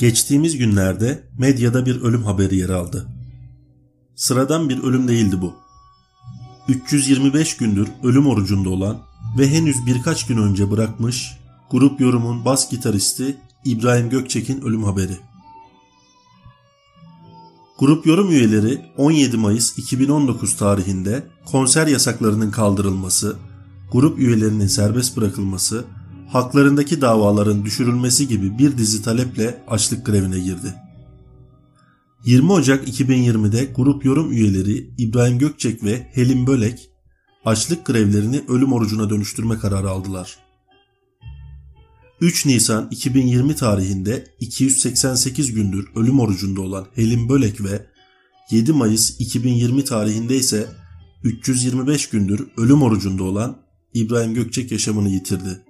Geçtiğimiz günlerde medyada bir ölüm haberi yer aldı. Sıradan bir ölüm değildi bu. 325 gündür ölüm orucunda olan ve henüz birkaç gün önce bırakmış grup yorumun bas gitaristi İbrahim Gökçek'in ölüm haberi. Grup yorum üyeleri 17 Mayıs 2019 tarihinde konser yasaklarının kaldırılması, grup üyelerinin serbest bırakılması haklarındaki davaların düşürülmesi gibi bir dizi taleple açlık grevine girdi. 20 Ocak 2020'de grup yorum üyeleri İbrahim Gökçek ve Helin Bölek açlık grevlerini ölüm orucuna dönüştürme kararı aldılar. 3 Nisan 2020 tarihinde 288 gündür ölüm orucunda olan Helin Bölek ve 7 Mayıs 2020 tarihinde ise 325 gündür ölüm orucunda olan İbrahim Gökçek yaşamını yitirdi.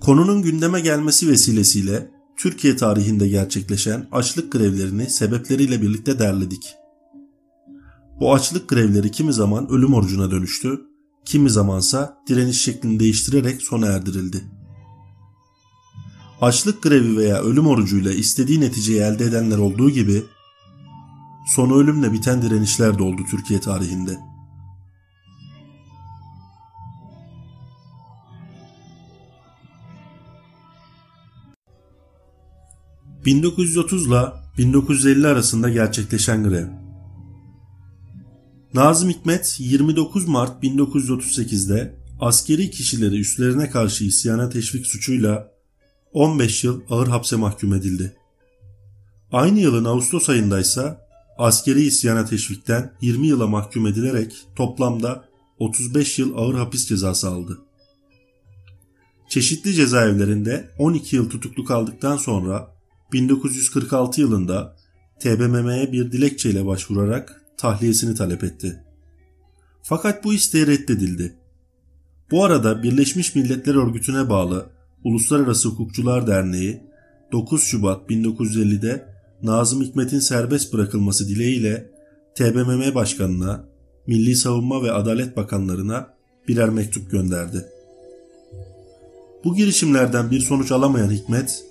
Konunun gündeme gelmesi vesilesiyle Türkiye tarihinde gerçekleşen açlık grevlerini sebepleriyle birlikte derledik. Bu açlık grevleri kimi zaman ölüm orucuna dönüştü, kimi zamansa direniş şeklini değiştirerek sona erdirildi. Açlık grevi veya ölüm orucuyla istediği neticeyi elde edenler olduğu gibi sonu ölümle biten direnişler de oldu Türkiye tarihinde. 1930 ile 1950 arasında gerçekleşen grev. Nazım Hikmet 29 Mart 1938'de askeri kişileri üstlerine karşı isyana teşvik suçuyla 15 yıl ağır hapse mahkum edildi. Aynı yılın Ağustos ayında ise askeri isyana teşvikten 20 yıla mahkum edilerek toplamda 35 yıl ağır hapis cezası aldı. Çeşitli cezaevlerinde 12 yıl tutuklu kaldıktan sonra 1946 yılında TBMM'ye bir dilekçeyle başvurarak tahliyesini talep etti. Fakat bu isteği reddedildi. Bu arada Birleşmiş Milletler Örgütü'ne bağlı Uluslararası Hukukçular Derneği 9 Şubat 1950'de Nazım Hikmet'in serbest bırakılması dileğiyle TBMM Başkanı'na, Milli Savunma ve Adalet Bakanlarına birer mektup gönderdi. Bu girişimlerden bir sonuç alamayan Hikmet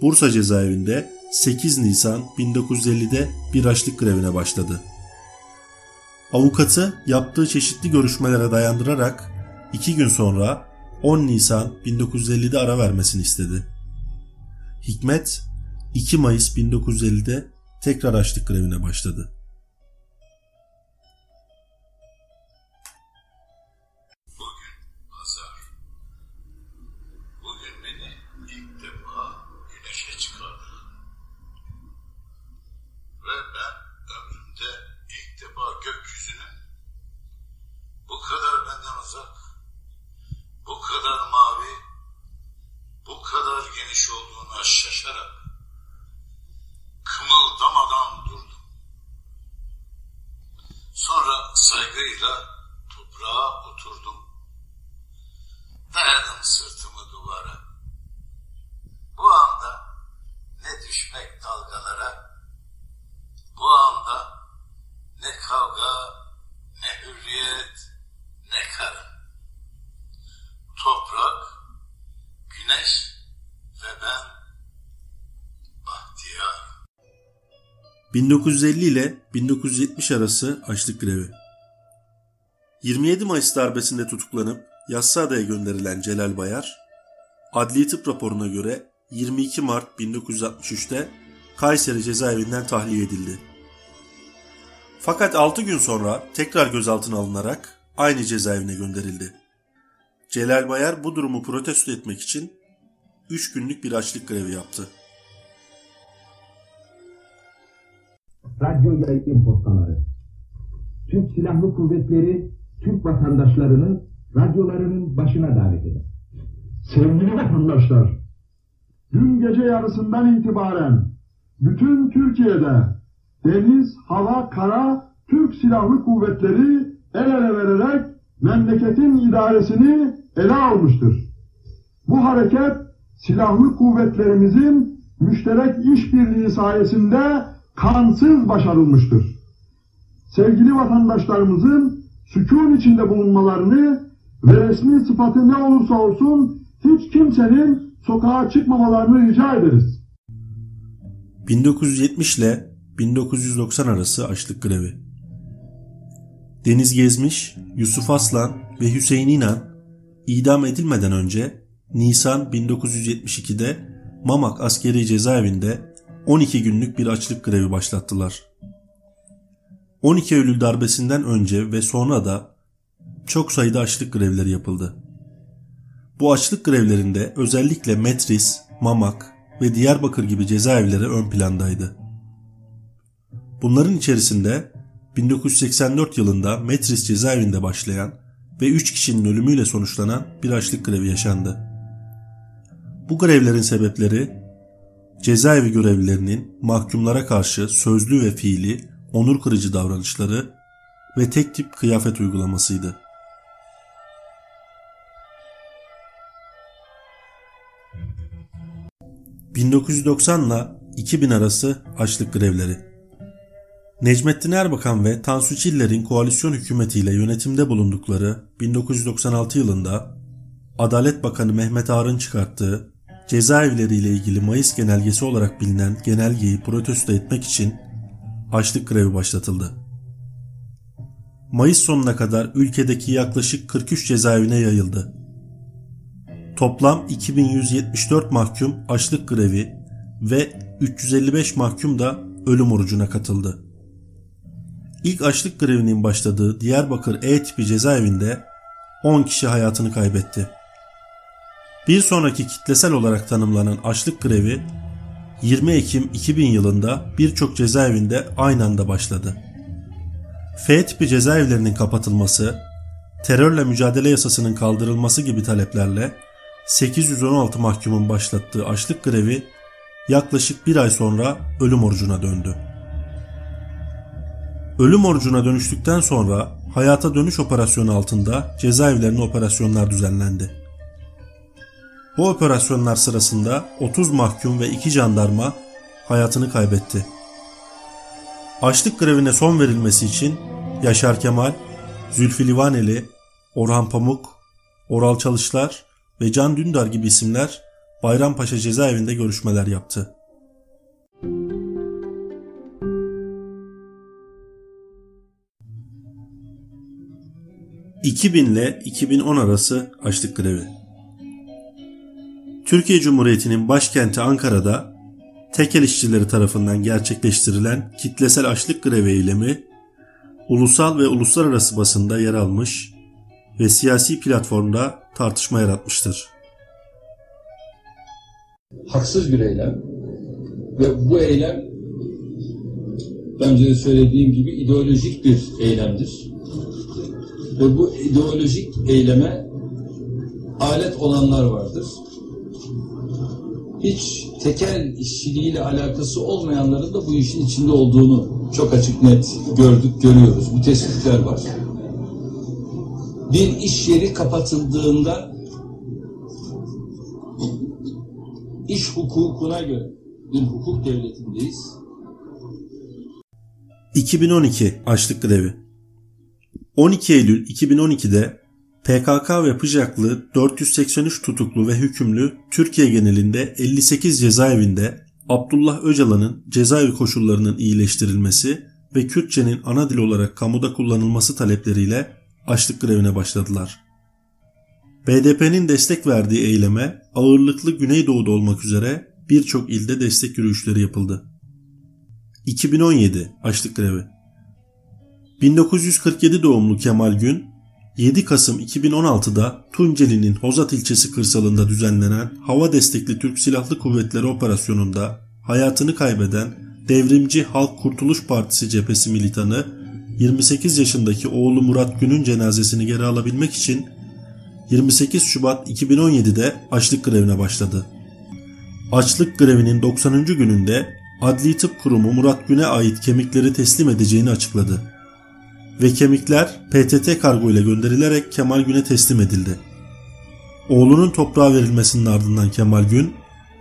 Bursa cezaevinde 8 Nisan 1950'de bir açlık grevine başladı. Avukatı yaptığı çeşitli görüşmelere dayandırarak 2 gün sonra 10 Nisan 1950'de ara vermesini istedi. Hikmet 2 Mayıs 1950'de tekrar açlık grevine başladı. Toprak, 1950 ile 1970 arası açlık grevi. 27 Mayıs darbesinde tutuklanıp Yassıada'ya gönderilen Celal Bayar, adli tıp raporuna göre 22 Mart 1963'te Kayseri cezaevinden tahliye edildi. Fakat 6 gün sonra tekrar gözaltına alınarak aynı cezaevine gönderildi. Celal Bayar bu durumu protesto etmek için 3 günlük bir açlık grevi yaptı. Radyo yayın postaları. Türk Silahlı Kuvvetleri Türk vatandaşlarının radyolarının başına davet eder. Sevgili vatandaşlar, dün gece yarısından itibaren bütün Türkiye'de deniz, hava, kara Türk Silahlı Kuvvetleri el ele vererek memleketin idaresini ele almıştır. Bu hareket silahlı kuvvetlerimizin müşterek işbirliği sayesinde kansız başarılmıştır. Sevgili vatandaşlarımızın sükun içinde bulunmalarını ve resmi sıfatı ne olursa olsun hiç kimsenin sokağa çıkmamalarını rica ederiz. 1970 ile 1990 arası açlık grevi. Deniz Gezmiş, Yusuf Aslan ve Hüseyin İnan idam edilmeden önce Nisan 1972'de Mamak askeri cezaevinde 12 günlük bir açlık grevi başlattılar. 12 Eylül darbesinden önce ve sonra da çok sayıda açlık grevleri yapıldı. Bu açlık grevlerinde özellikle Metris, Mamak ve Diyarbakır gibi cezaevleri ön plandaydı. Bunların içerisinde 1984 yılında Metris cezaevinde başlayan ve 3 kişinin ölümüyle sonuçlanan bir açlık grevi yaşandı. Bu grevlerin sebepleri cezaevi görevlilerinin mahkumlara karşı sözlü ve fiili onur kırıcı davranışları ve tek tip kıyafet uygulamasıydı. 1990 ile 2000 arası açlık grevleri. Necmettin Erbakan ve Tansu Çiller'in koalisyon hükümetiyle yönetimde bulundukları 1996 yılında Adalet Bakanı Mehmet Ağar'ın çıkarttığı cezaevleriyle ilgili Mayıs genelgesi olarak bilinen genelgeyi protesto etmek için açlık grevi başlatıldı. Mayıs sonuna kadar ülkedeki yaklaşık 43 cezaevine yayıldı. Toplam 2174 mahkum açlık grevi ve 355 mahkum da ölüm orucuna katıldı. İlk açlık grevinin başladığı Diyarbakır E tipi cezaevinde 10 kişi hayatını kaybetti. Bir sonraki kitlesel olarak tanımlanan açlık grevi 20 Ekim 2000 yılında birçok cezaevinde aynı anda başladı. F tipi cezaevlerinin kapatılması, terörle mücadele yasasının kaldırılması gibi taleplerle 816 mahkumun başlattığı açlık grevi yaklaşık bir ay sonra ölüm orucuna döndü. Ölüm orucuna dönüştükten sonra hayata dönüş operasyonu altında cezaevlerine operasyonlar düzenlendi. Bu operasyonlar sırasında 30 mahkum ve 2 jandarma hayatını kaybetti. Açlık grevine son verilmesi için Yaşar Kemal, Zülfü Livaneli, Orhan Pamuk, Oral Çalışlar ve Can Dündar gibi isimler Bayrampaşa cezaevinde görüşmeler yaptı. ...2000 ile 2010 arası açlık grevi. Türkiye Cumhuriyeti'nin başkenti Ankara'da tekel işçileri tarafından gerçekleştirilen kitlesel açlık grevi eylemi ulusal ve uluslararası basında yer almış ve siyasi platformda tartışma yaratmıştır. Haksız bir eylem ve bu eylem bence de söylediğim gibi ideolojik bir eylemdir. Ve bu ideolojik eyleme alet olanlar vardır. Hiç tekel işçiliğiyle alakası olmayanların da bu işin içinde olduğunu çok açık net gördük, görüyoruz. Bu tespitler var bir iş yeri kapatıldığında iş hukukuna göre bir hukuk devletindeyiz. 2012 açlık grevi 12 Eylül 2012'de PKK ve PJAK'lı 483 tutuklu ve hükümlü Türkiye genelinde 58 cezaevinde Abdullah Öcalan'ın cezaevi koşullarının iyileştirilmesi ve Kürtçenin ana dil olarak kamuda kullanılması talepleriyle açlık grevine başladılar. BDP'nin destek verdiği eyleme ağırlıklı Güneydoğu'da olmak üzere birçok ilde destek yürüyüşleri yapıldı. 2017 açlık grevi 1947 doğumlu Kemal Gün 7 Kasım 2016'da Tunceli'nin Hozat ilçesi kırsalında düzenlenen hava destekli Türk Silahlı Kuvvetleri operasyonunda hayatını kaybeden Devrimci Halk Kurtuluş Partisi cephesi militanı 28 yaşındaki oğlu Murat Gün'ün cenazesini geri alabilmek için 28 Şubat 2017'de açlık grevine başladı. Açlık grevinin 90. gününde Adli Tıp Kurumu Murat Gün'e ait kemikleri teslim edeceğini açıkladı. Ve kemikler PTT kargo ile gönderilerek Kemal Gün'e teslim edildi. Oğlunun toprağa verilmesinin ardından Kemal Gün,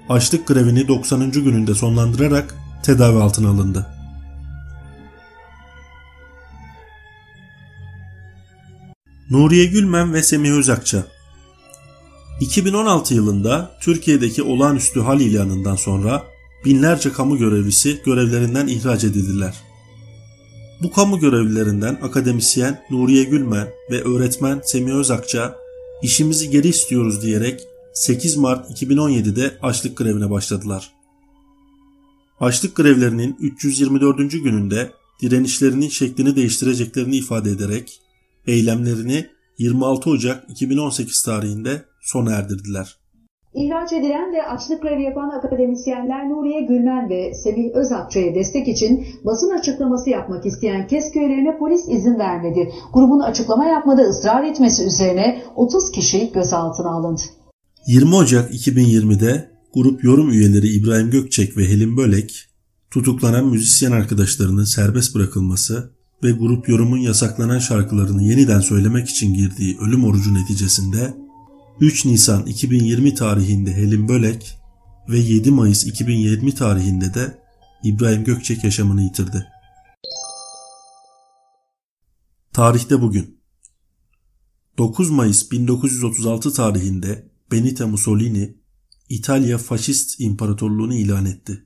açlık grevini 90. gününde sonlandırarak tedavi altına alındı. Nuriye Gülmen ve Semih Özakça 2016 yılında Türkiye'deki olağanüstü hal ilanından sonra binlerce kamu görevlisi görevlerinden ihraç edildiler. Bu kamu görevlilerinden akademisyen Nuriye Gülmen ve öğretmen Semih Özakça işimizi geri istiyoruz diyerek 8 Mart 2017'de açlık grevine başladılar. Açlık grevlerinin 324. gününde direnişlerinin şeklini değiştireceklerini ifade ederek eylemlerini 26 Ocak 2018 tarihinde sona erdirdiler. İhraç edilen ve açlık grevi yapan akademisyenler Nuriye Gülmen ve Semih Özakçı'ya destek için basın açıklaması yapmak isteyen KES köylerine polis izin vermedi. Grubun açıklama yapmada ısrar etmesi üzerine 30 kişi gözaltına alındı. 20 Ocak 2020'de grup yorum üyeleri İbrahim Gökçek ve Helin Bölek tutuklanan müzisyen arkadaşlarının serbest bırakılması ve grup yorumun yasaklanan şarkılarını yeniden söylemek için girdiği ölüm orucu neticesinde 3 Nisan 2020 tarihinde Helin Bölek ve 7 Mayıs 2020 tarihinde de İbrahim Gökçek yaşamını yitirdi. Tarihte bugün 9 Mayıs 1936 tarihinde Benito Mussolini İtalya Faşist İmparatorluğunu ilan etti.